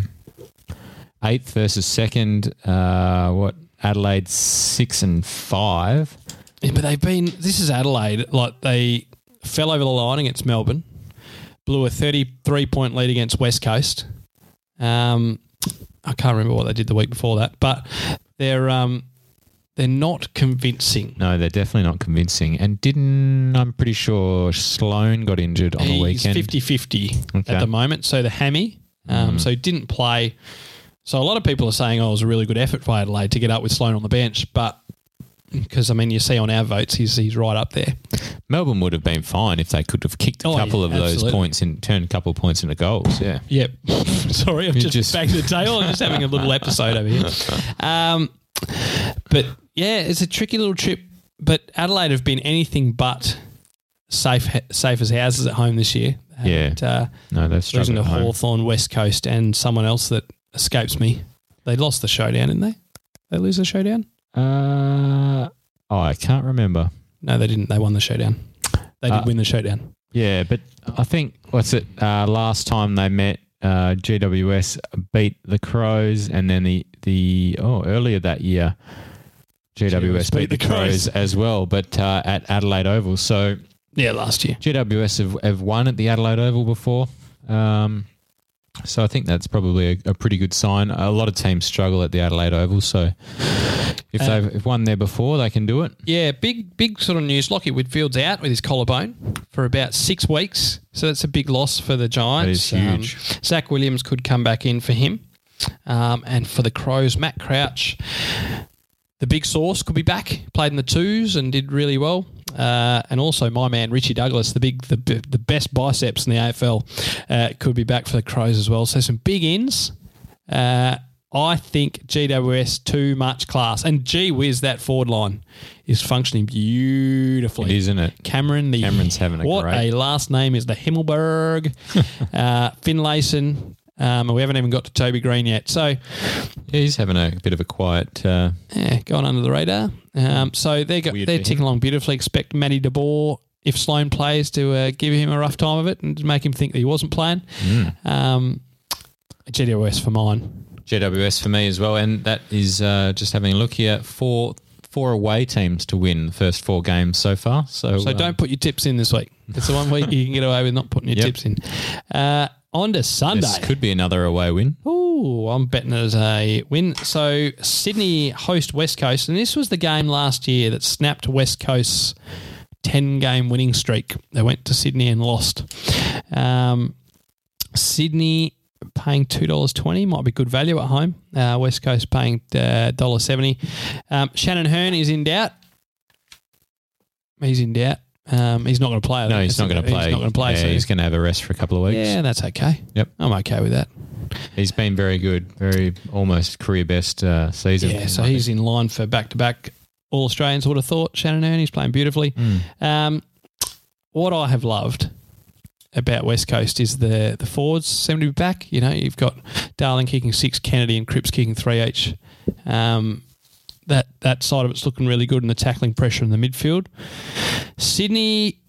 Eighth versus second. Uh, what Adelaide six and five. Yeah, but they've been. This is Adelaide. Like they fell over the line against Melbourne, blew a thirty-three point lead against West Coast. Um, I can't remember what they did the week before that, but they're um, they're not convincing. No, they're definitely not convincing. And didn't I'm pretty sure Sloan got injured on the He's weekend. 50-50 Okay. at the moment. So the hammy, um, so he didn't play. So a lot of people are saying, "Oh, it was a really good effort by Adelaide to get up with Sloan on the bench," but because I mean, you see on our votes, he's he's right up there. Melbourne would have been fine if they could have kicked a Oh, couple yeah, of those points and turned a couple of points into goals. Yeah. Yep. Sorry, I'm You just, just- banging the tail. I'm just having a little episode over here. Um, but yeah, it's a tricky little trip. But Adelaide have been anything but safe safe as houses at home this year. Yeah. And, uh, No, they've losing to. Hawthorn, West Coast, and someone else that escapes me. They lost the showdown, didn't they? They lose the showdown? Uh, oh, I can't remember. No, they didn't. They won the showdown. They did Uh, win the showdown. Yeah, but I think what's it? Uh, last time they met, uh, GWS beat the Crows, and then the the oh earlier that year, GWS beat, the Crows, as well, but uh, at Adelaide Oval. So Yeah, last year. GWS have, have won at the Adelaide Oval before. Um, so I think that's probably a, a pretty good sign. A lot of teams struggle at the Adelaide Oval, so if Uh, they've if won there before, they can do it. Yeah, big big sort of news. Lachie Whitfield's out with his collarbone for about six weeks, so that's a big loss for the Giants. That is huge. Um, Zach Williams could come back in for him, um, and for the Crows, Matt Crouch, the big source, could be back. Played in the twos and did really well. Uh, and also my man Richie Douglas, the big the the best biceps in the AFL, uh, could be back for the Crows as well. So some big ins. Uh, I think GWS too much class, and gee whiz, that forward line is functioning beautifully. Is, isn't it? Cameron, the Cameron's having a what great- a last name is the Himmelberg, uh, Finlayson. Um, and we haven't even got to Toby Greene yet, so Yeah, he's having a bit of a quiet. Uh, yeah, going under the radar. Um, so they're go- they're ticking along beautifully. Expect Matty DeBoer, if Sloan plays, to uh, give him a rough time of it and make him think that he wasn't playing. Mm. Um, GWS for mine. GWS for me as well, and that is uh, just having a look here. Four four away teams to win the first four games so far. So, So um, don't put your tips in this week. It's the one week you can get away with not putting your Yep. tips in. Uh, on to Sunday. this could be another away win. Ooh, I'm betting it as a win. So Sydney host West Coast, and this was the game last year that snapped West Coast's ten game winning streak. They went to Sydney and lost. Um, Sydney paying two dollars twenty might be good value at home. Uh, West Coast paying uh, dollar seventy. Um, Shannon Hurn is in doubt. He's in doubt. Um, he's not going to play. No, he's not going to play. He's not going to play. Yeah, so he's going to have a rest for a couple of weeks. yeah, that's okay. Yep. I'm okay with that. He's been very good, very almost career best uh, season. Yeah, so he's in line for back to back All Australians. Would have thought Shannon Hurn. He's playing beautifully. Mm. Um, what I have loved about West Coast is the the forwards seem to be back. You know, you've got Darling kicking six, Kennedy and Cripps kicking three each. Um, that that side of it's looking really good, and the tackling pressure in the midfield. Sydney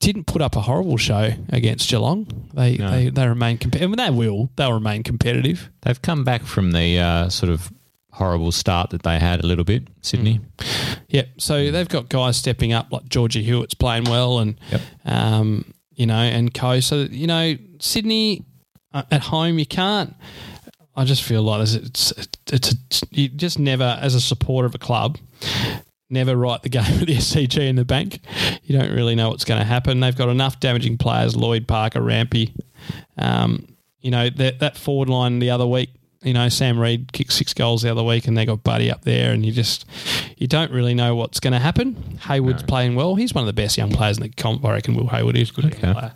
didn't put up a horrible show against Geelong. They No. they, they remain competitive. I mean, they will. They'll remain competitive. They've come back from the uh, sort of horrible start that they had a little bit, Sydney. Yep. So they've got guys stepping up like Georgie Hewett's playing well, and Yep. um, you know, and Co. So you know, Sydney uh, at home, you can't. I just feel like there's- it's it's a, you just never, as a supporter of a club, never write the game with the SCG in the bank. You don't really know what's going to happen. They've got enough damaging players: Lloyd Parker, Rampe. Um, you know that that forward line the other week. You know, Sam Reid kicked six goals the other week, and they got Buddy up there, and you just you don't really know what's going to happen. Hayward's playing well; he's one of the best young players in the comp. I reckon Will Hayward is a good Okay. player.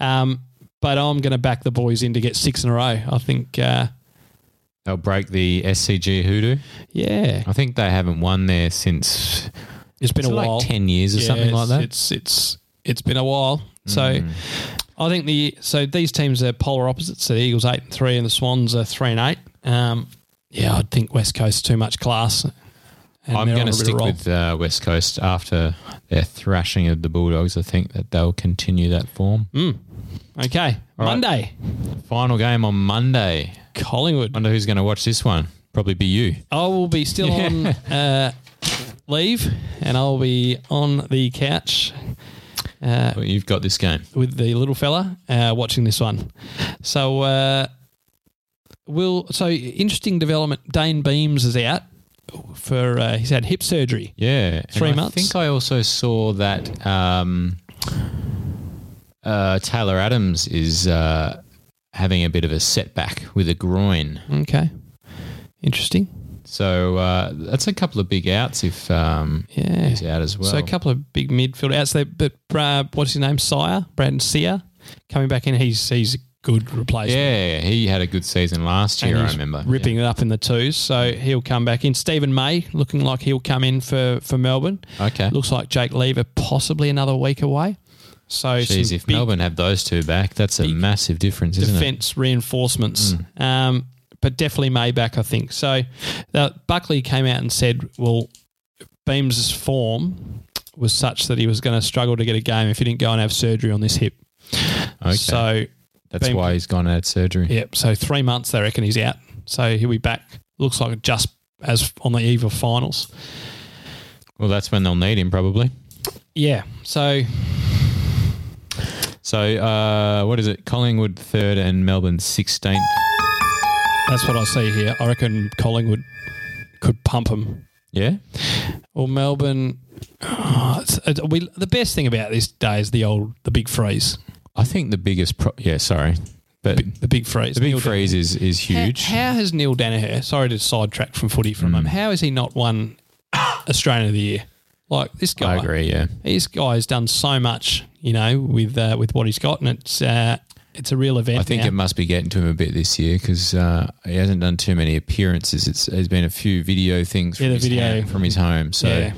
Um, but I'm going to back the boys in to get six in a row. I think, uh, They'll break the SCG hoodoo. yeah, I think they haven't won there since it's been is a it while. like ten years or Yeah, something like it's- that. It's it's it's been a while. So Mm. I think the so these teams are polar opposites. So the Eagles eight and three, and the Swans are three and eight. Um, yeah, I'd think West Coast too much class. and I'm they're going on to a bit of stick roll. with uh, West Coast after their thrashing of the Bulldogs. I think that they'll continue that form. Mm. Okay, All right. Monday, Final game on Monday. Collingwood. Wonder who's going to watch this one. Probably be you. I will be still on uh, leave, and I'll be on the couch uh, Well, you've got this game. with the little fella uh, watching this one. So, uh, will so interesting development. Dayne Beams is out for uh, he's had hip surgery. Yeah, and Three I think I also saw that um, uh, Taylor Adams is uh, having a bit of a setback with a groin. Okay, interesting. So uh, that's a couple of big outs if um, Yeah. he's out as well. So a couple of big midfield outs there, but uh, what's his name? Sier Brandon Sear coming back in. He's he's a good replacement. yeah, he had a good season last year. I remember ripping it up in the twos. So he'll come back in. Steven May looking like he'll come in for for Melbourne. Okay. Looks like Jake Lever possibly another week away. So Jeez, if Melbourne have those two back, that's a massive difference, isn't it? defence reinforcements. Mm. Um, but definitely May back, I think. So uh, Buckley came out and said, well, Beams' form was such that he was going to struggle to get a game if he didn't go and have surgery on this hip. Okay. So, that's Beam- why he's gone and had surgery. yep. So three months, they reckon he's out. So he'll be back. Looks like just as on the eve of finals. Well, that's when they'll need him probably. Yeah. So So uh, what is it? Collingwood third and Melbourne sixteenth. that's what I see here. I reckon Collingwood could pump them. Yeah. Well, Melbourne. oh, it's, it, we, the best thing about this day is the old, the big freeze. I think the biggest. Pro- yeah, sorry, but the big freeze. the big Neale freeze is is huge. How, how has Neale Daniher? Sorry to sidetrack from footy for a moment. How has he not won Australian of the Year? Like this guy. I agree. Yeah. This guy has done so much, you know, with uh, with what he's got, and it's uh, it's a real event. I think now. it must be getting to him a bit this year because uh, he hasn't done too many appearances. It's there's been a few video things from, Yeah, the his, video. home, from his home, so Yeah.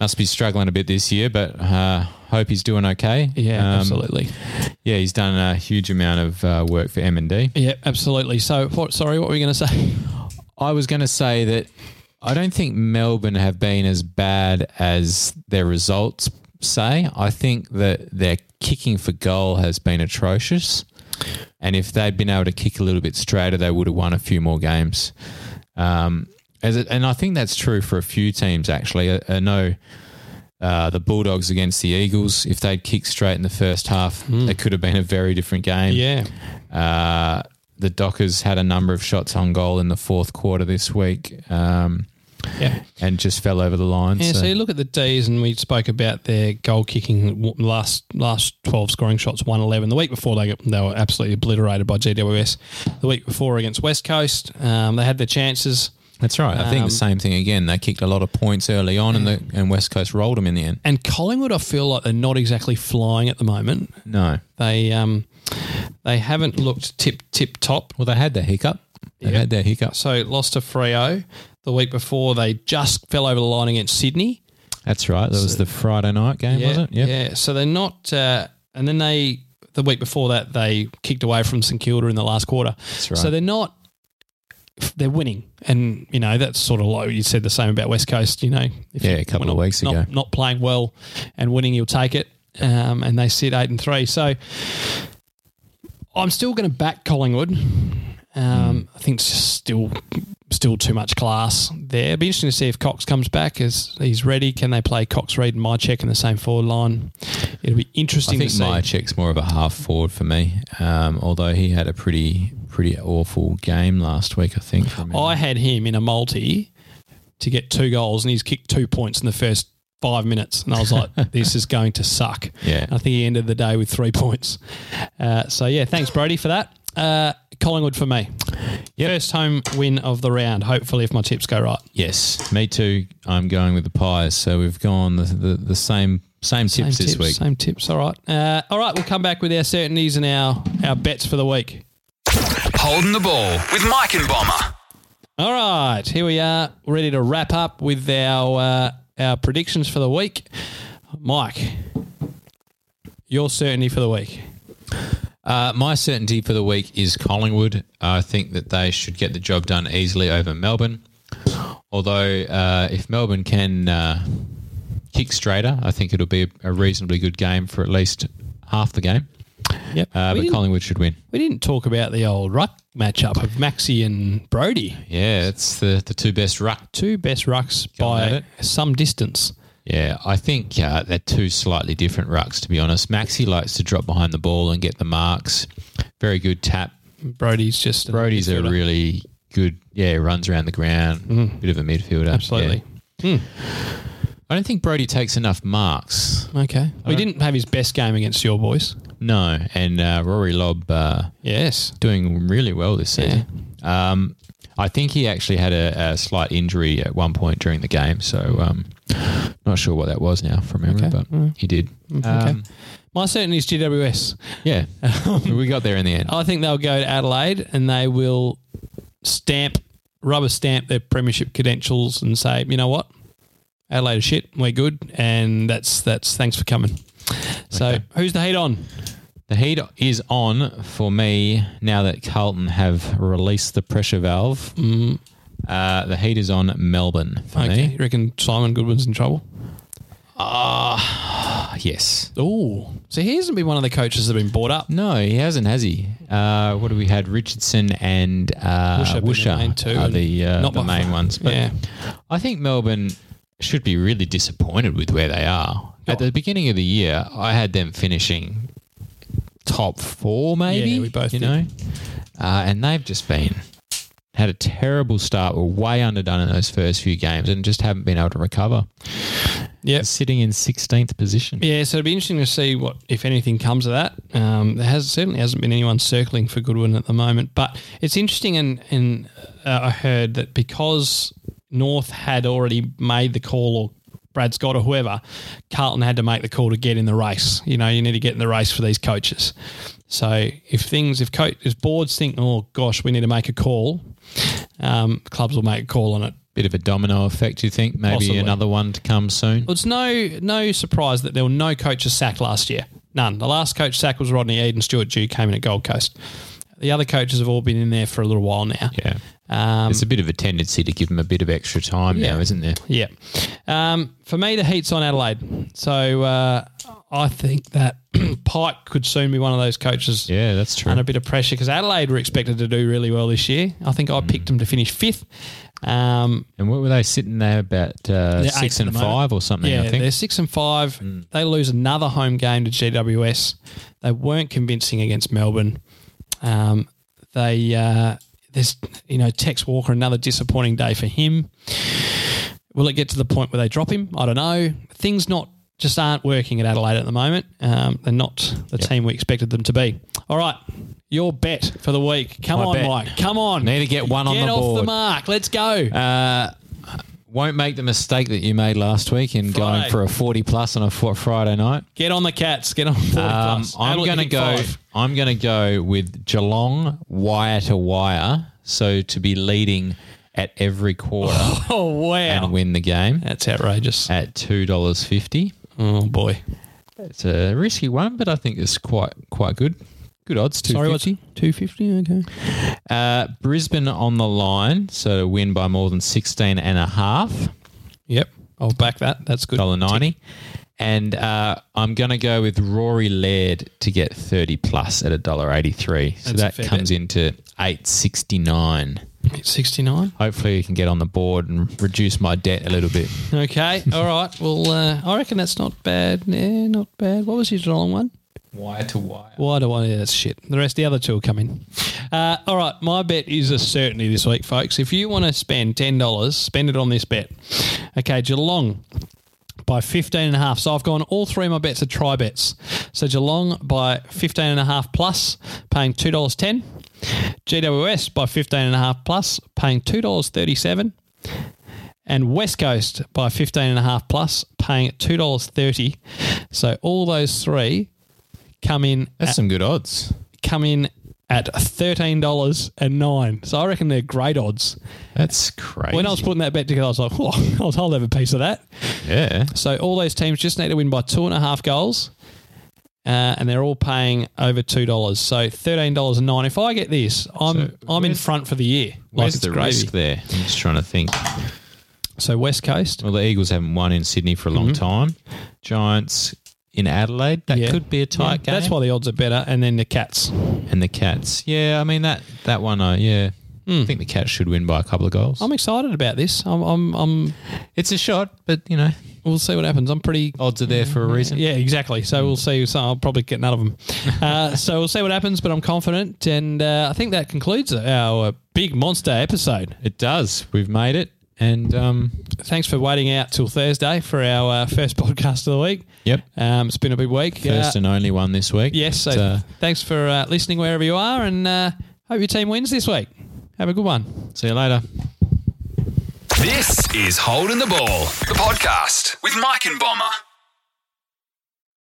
must be struggling a bit this year. But uh, hope he's doing okay. Yeah, Um, absolutely. Yeah, he's done a huge amount of uh, work for M and D. Yeah, absolutely. So, what, sorry, what were you going to say? I was going to say that I don't think Melbourne have been as bad as their results say. I think that their kicking for goal has been atrocious. And if they'd been able to kick a little bit straighter, they would have won a few more games. Um, as it, and I think that's true for a few teams, actually. I, I know uh, the Bulldogs against the Eagles, if they'd kicked straight in the first half, it could have been a very different game. Yeah, Uh, the Dockers had a number of shots on goal in the fourth quarter this week um, yeah. and just fell over the line. Yeah, so, so you look at the D's, and we spoke about their goal kicking last last twelve scoring shots, one eleven. The week before they they were absolutely obliterated by GWS. The week before against West Coast, um, they had their chances, that's right. I think um, the same thing again. They kicked a lot of points early on, and the and West Coast rolled them in the end. and Collingwood. I feel like they're not exactly flying at the moment. No, They um, they haven't looked tip tip top. well, they had their hiccup. They Yeah. had their hiccup. So lost to Freo the week before. They just fell over the line against Sydney. That's right. That was the Friday night game, yeah, was it? Yep. Yeah. So they're not, uh, and then they the week before that they kicked away from St Kilda in the last quarter. That's right. So they're not. They're winning, and you know that's sort of like you said the same about West Coast. You know, if Yeah, you- a couple of not- weeks ago. not playing well and winning, you'll take it. Um, and they sit eight and three. So I'm still going to back Collingwood. Um, I think it's still still too much class there. It'd be interesting to see if Cox comes back as he's ready. Can they play Cox, Reid, and Mihocek in the same forward line? It'll be I interesting think to see. Mihocek's more of a half forward for me, um, although he had a pretty pretty awful game last week. I think. I had him in a multi to get two goals, and he's kicked two points in the first five minutes, and I was like, "This is going to suck." Yeah. I think he ended the day with three points. Uh, so yeah, thanks Brody for that. Uh, Collingwood for me. First home win of the round. Hopefully, if my tips go right. Yes, me too. I'm going with the Pies. So we've gone the, the, the same same tips same this tips, week. Same tips. All right. Uh, all right. We'll come back with our certainties and our our bets for the week. Holding the ball with Mike and Bomber. All right, here we are, ready to wrap up with our uh, our predictions for the week. Mike, your certainty for the week. Uh, my certainty for the week is Collingwood. I think that they should get the job done easily over Melbourne. Although, uh, if Melbourne can uh, kick straighter, I think it'll be a reasonably good game for at least half the game. Yep. Uh, but Collingwood should win. we didn't talk about the old ruck matchup of Maxi and Brodie. Yeah, it's the, the two best ruck. Two best rucks Going by some distance. Yeah, I think uh, they're two slightly different rucks, to be honest. Maxi likes to drop behind the ball and get the marks. Very good tap. Brodie's just Brodie's a midfielder. really good, yeah, runs around the ground. Bit of a midfielder. absolutely. Yeah. I don't think Brodie takes enough marks. Okay. We didn't have his best game against your boys. No, and uh, Rory Lobb uh, Yes. doing really well this season. Um, I think he actually had a, a slight injury at one point during the game, so um, not sure what that was now from memory, Okay. but mm. he did. Mm, okay. Um, My certainty is GWS. yeah, we got there in the end. I think they'll go to Adelaide and they will stamp, rubber stamp their premiership credentials and say, you know what, Adelaide is shit, we're good, and that's that's thanks for coming. So Okay. who's the heat on? The heat is on for me now that Carlton have released the pressure valve. Mm. Uh, the heat is on Melbourne for Okay, me. you reckon Simon Goodwin's in trouble? Ah, yes. Oh, so he hasn't been one of the coaches that have been brought up. No, he hasn't, has he? Uh, what do we had? Richardson and uh, Woosha been the main two are the uh, not the main ones. But Yeah. I think Melbourne should be really disappointed with where they are. At the beginning of the year, I had them finishing top four, maybe. Yeah, we both you did. know, uh, and they've just been had a terrible start. Were way underdone in those first few games, and just haven't been able to recover. Yeah, Sitting in sixteenth position. Yeah, so it'd be interesting to see what, if anything, comes of that. Um, there has certainly hasn't been anyone circling for Goodwin at the moment, but it's interesting, and and uh, I heard that because North had already made the call, or Brad Scott or whoever, Carlton had to make the call to get in the race. You know, you need to get in the race for these coaches. So if things, if coach, if boards think, oh gosh, we need to make a call, um, clubs will make a call on it. Bit of a domino effect, you think? Maybe Possibly. another one to come soon. Well, it's no no surprise that there were no coaches sacked last year. None. The last coach sacked was Rodney Eade. Stuart Dew came in at Gold Coast. The other coaches have all been in there for a little while now. Yeah. Um, There's a bit of a tendency to give them a bit of extra time Yeah. now, isn't there? yeah. Um, for me, the heat's on Adelaide. So uh, I think that Pike could soon be one of those coaches Yeah, that's true. under a bit of pressure because Adelaide were expected to do really well this year. I think I picked them to finish fifth. Um, And what were they sitting there about uh, six and five or something? Yeah, I think. they're six and five. They lose another home game to GWS. They weren't convincing against Melbourne. Um, they uh, there's you know Tex Walker another disappointing day for him. Will it get to the point where they drop him? I don't know. Things not just aren't working at Adelaide at the moment. Um, they're not the team we expected them to be. All right, your bet for the week. Come My on, bet. Mike. Come on. Need to get one on the board. Get off the mark. Let's go. Uh, won't make the mistake that you made last week in Friday. going for a forty plus on a Friday night. Get on the cats. Get on 40 Um, plus. I'm going to go. five. I'm going to go with Geelong wire to wire, so to be leading at every quarter Oh wow, and win the game that's outrageous. at two dollars fifty. Oh boy, It's a risky one, but I think it's quite quite good. Good odds. Two fifty. two fifty? Okay, Uh, Brisbane on the line, so to win by more than 16 and a half, yep, I'll back that. That's good. dollar ninety. And uh, I'm going to go with Rory Laird to get 30 plus at a dollar eighty three. So That's that comes into 869. Sixty nine. Hopefully, you can get on the board and reduce my debt a little bit. Okay, all right. Well, uh, I reckon that's not bad. Yeah, not bad. What was your Geelong one? Wire to wire. Why to I? Yeah, that's shit. The rest, the other two will come in. Uh, all right, my bet is a certainty this week, folks. If you want to spend ten dollars, spend it on this bet. Okay, Geelong by 15 and a half. So I've gone all three of my bets are try bets. So Geelong by 15 and a half plus, paying $2.10. GWS by 15 and a half plus, paying $2.37. And West Coast by 15 and a half plus, paying $2.30. So all those three come in That's at, some good odds. come in at $13.09. So I reckon they're great odds. That's crazy. When I was putting that bet together, I was like, oh, I'll I'll have a piece of that. yeah. So all those teams just need to win by two and a half goals, uh, and they're all paying over two dollars. So thirteen dollars and nine. If I get this, I'm So I'm in front for the year. Where's it's the gravy. risk there? I'm just trying to think. So West Coast, Well, the Eagles haven't won in Sydney for a long Mm-hmm. time. Giants in Adelaide. That Yeah. could be a tight Yeah, game. That's why the odds are better. And then the Cats. and the Cats. Yeah, I mean that that one. I yeah, I think the Cats should win by a couple of goals. I'm excited about this. I'm, I'm, I'm it's a shot, but you know we'll see what happens. I'm pretty odds are there for a reason. Yeah, exactly. So we'll see. So I'll probably get none of them. Uh, so we'll see what happens, but I'm confident. And uh, I think that concludes our uh, big monster episode. It does. We've made it, and um, Thanks for waiting out till Thursday for our uh, first podcast of the week. yep, Um, it's been a big week. first Uh, and only one this week. yes. So uh, thanks for uh, listening wherever you are, and uh, hope your team wins this week. Have a good one. see you later. This is Holding the Ball, the podcast with Mike and Bomber.